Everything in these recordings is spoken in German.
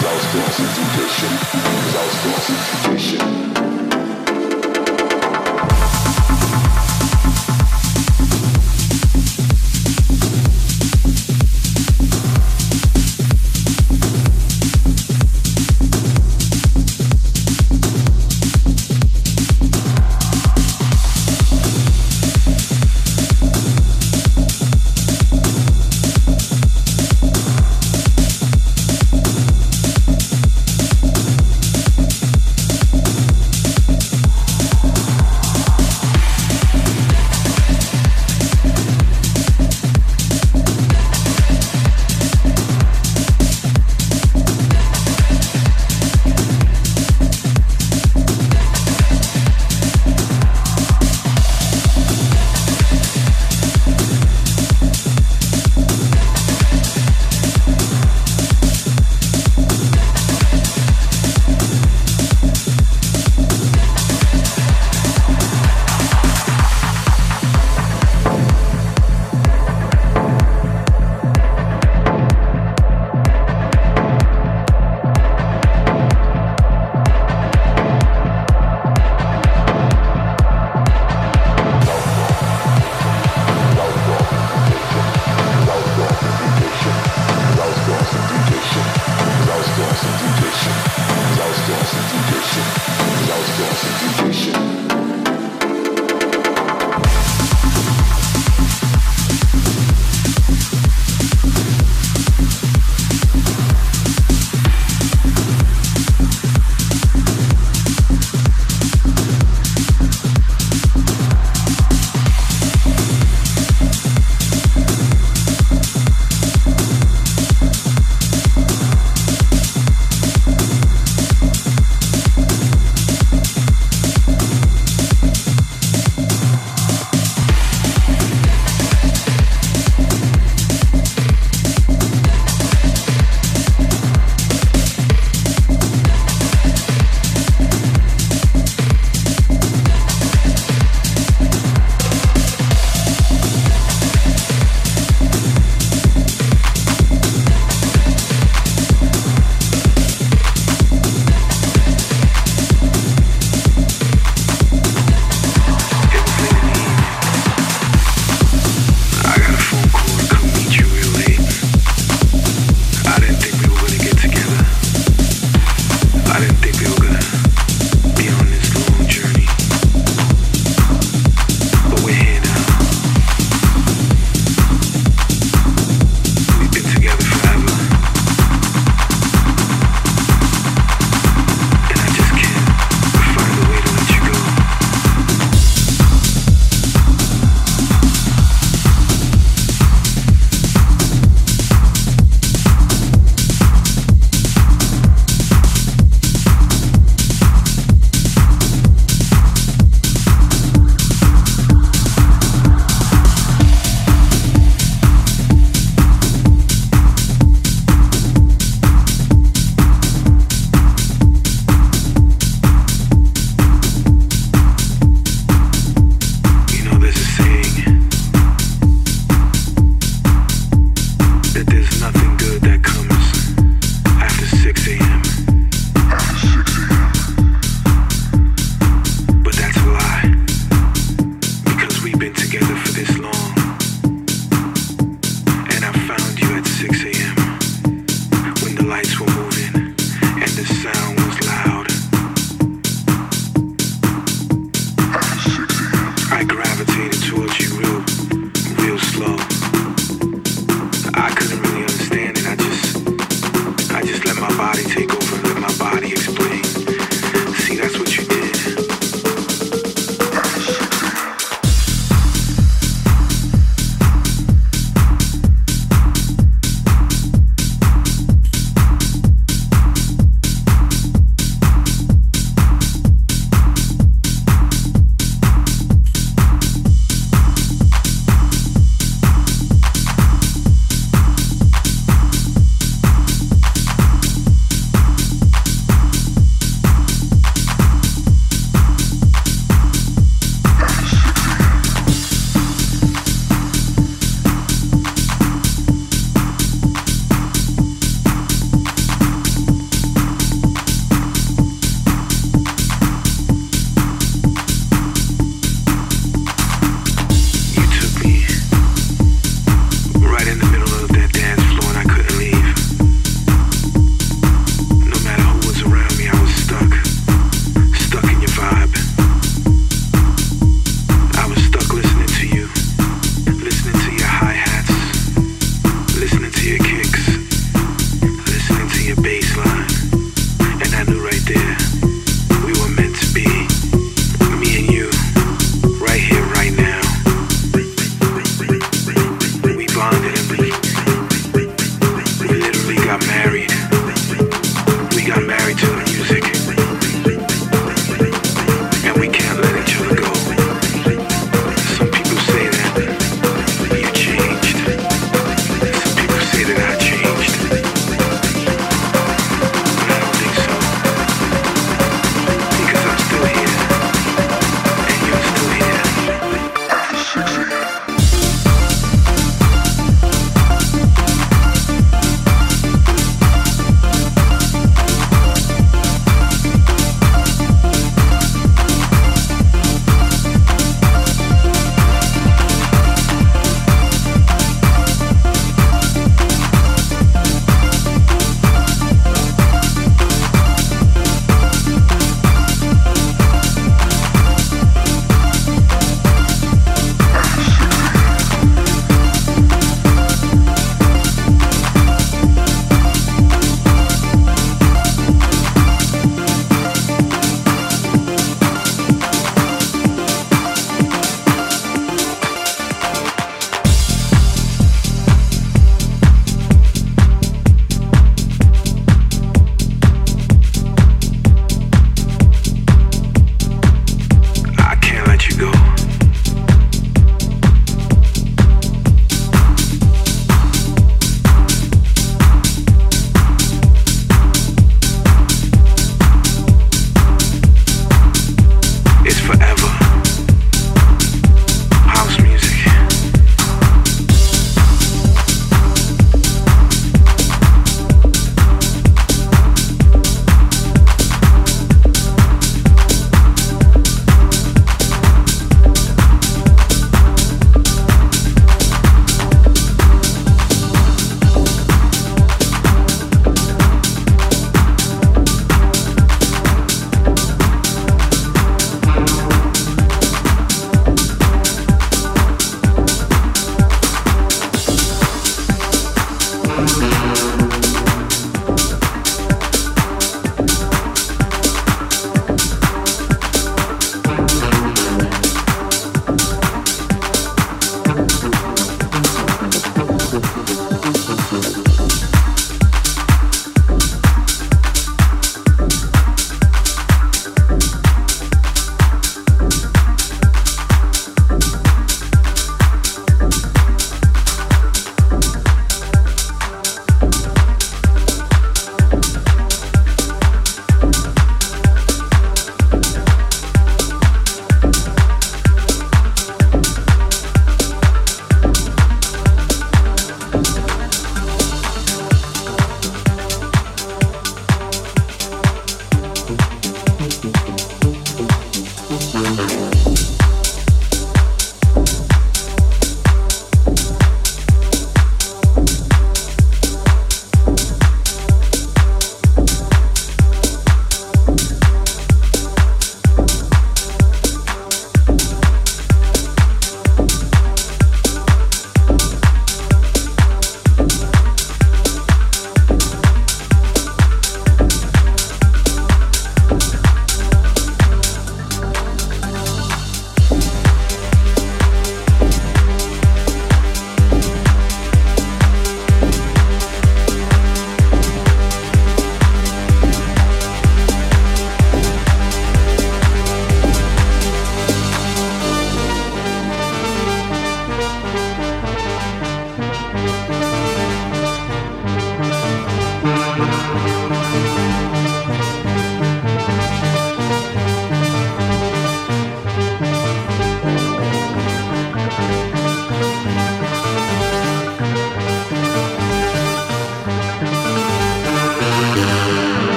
Sausdorf, Sausdorf, Sausdorf.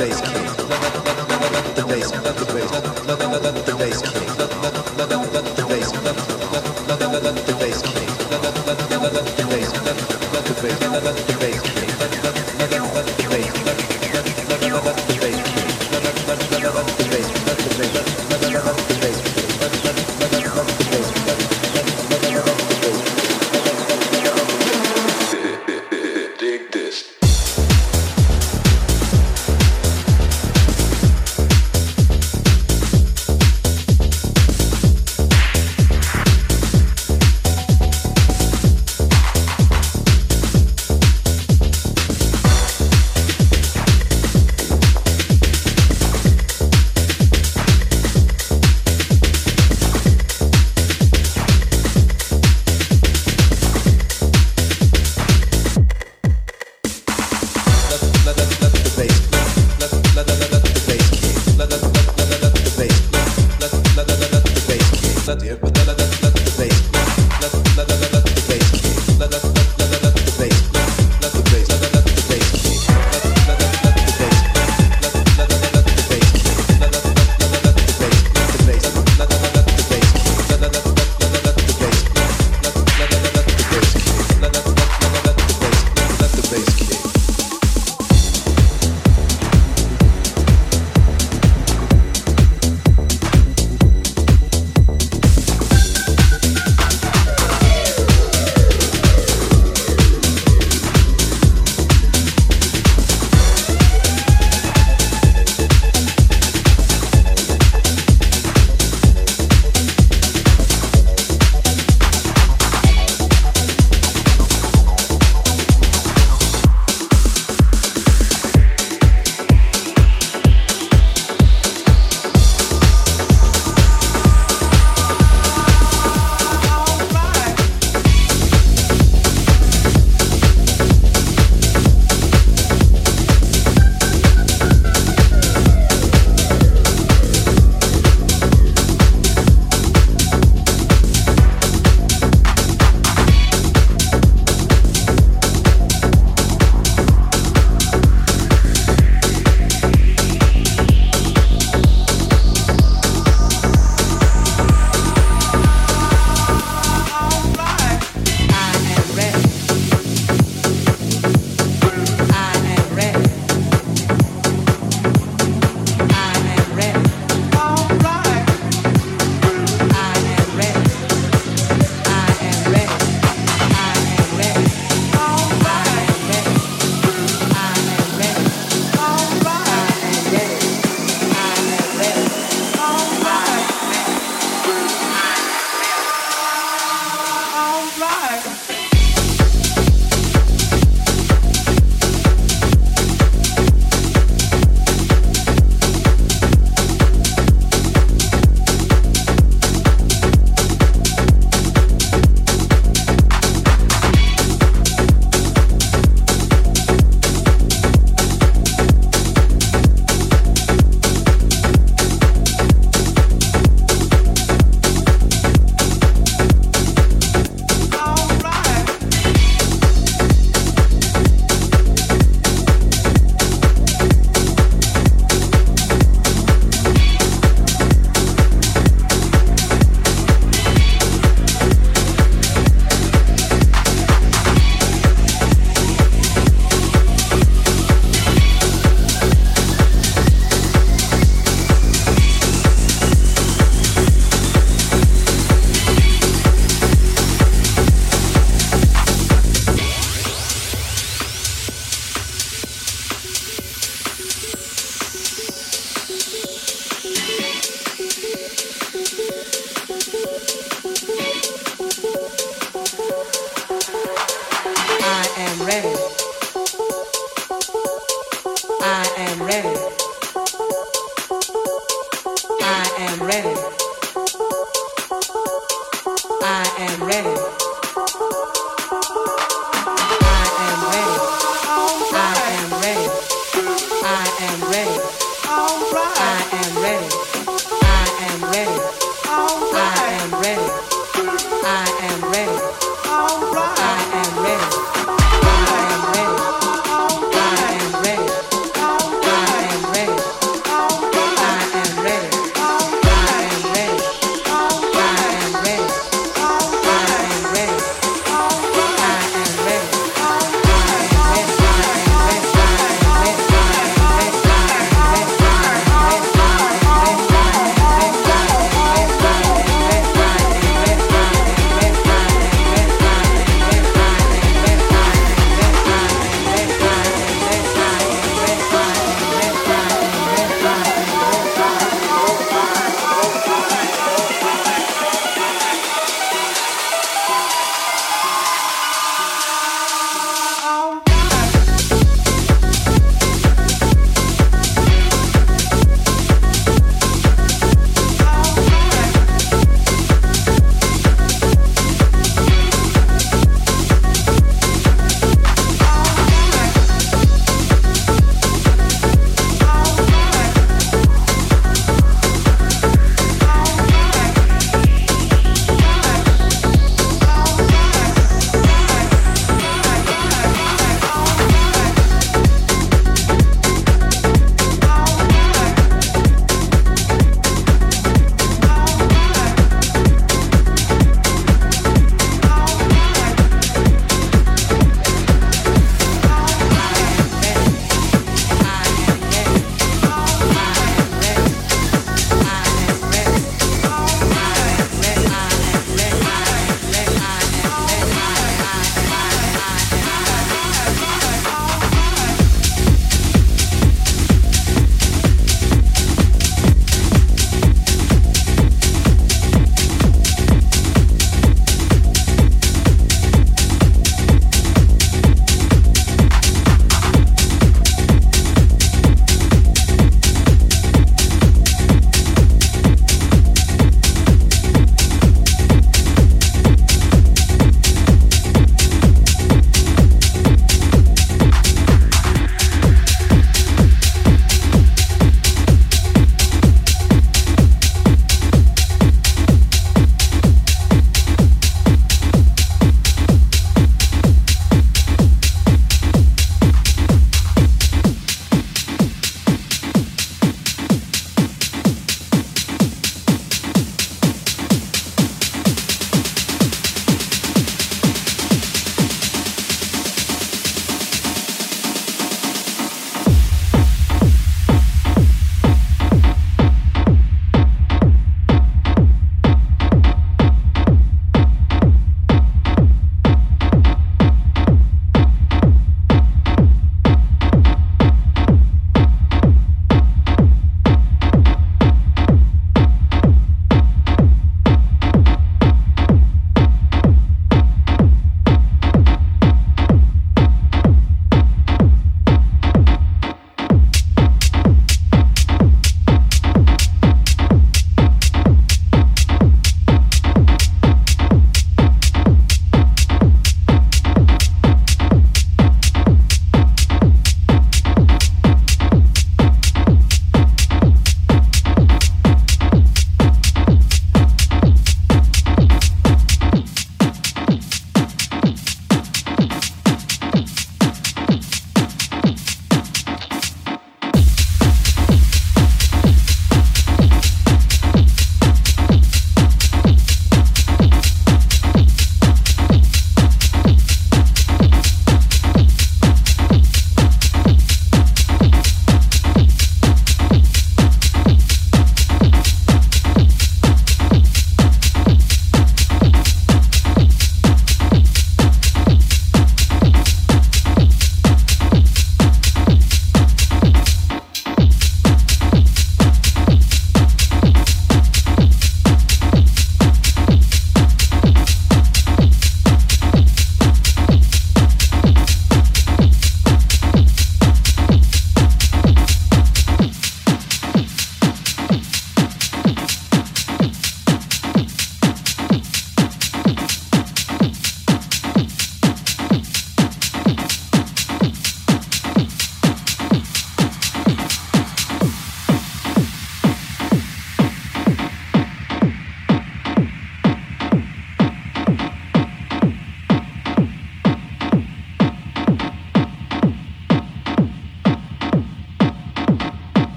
bass kick.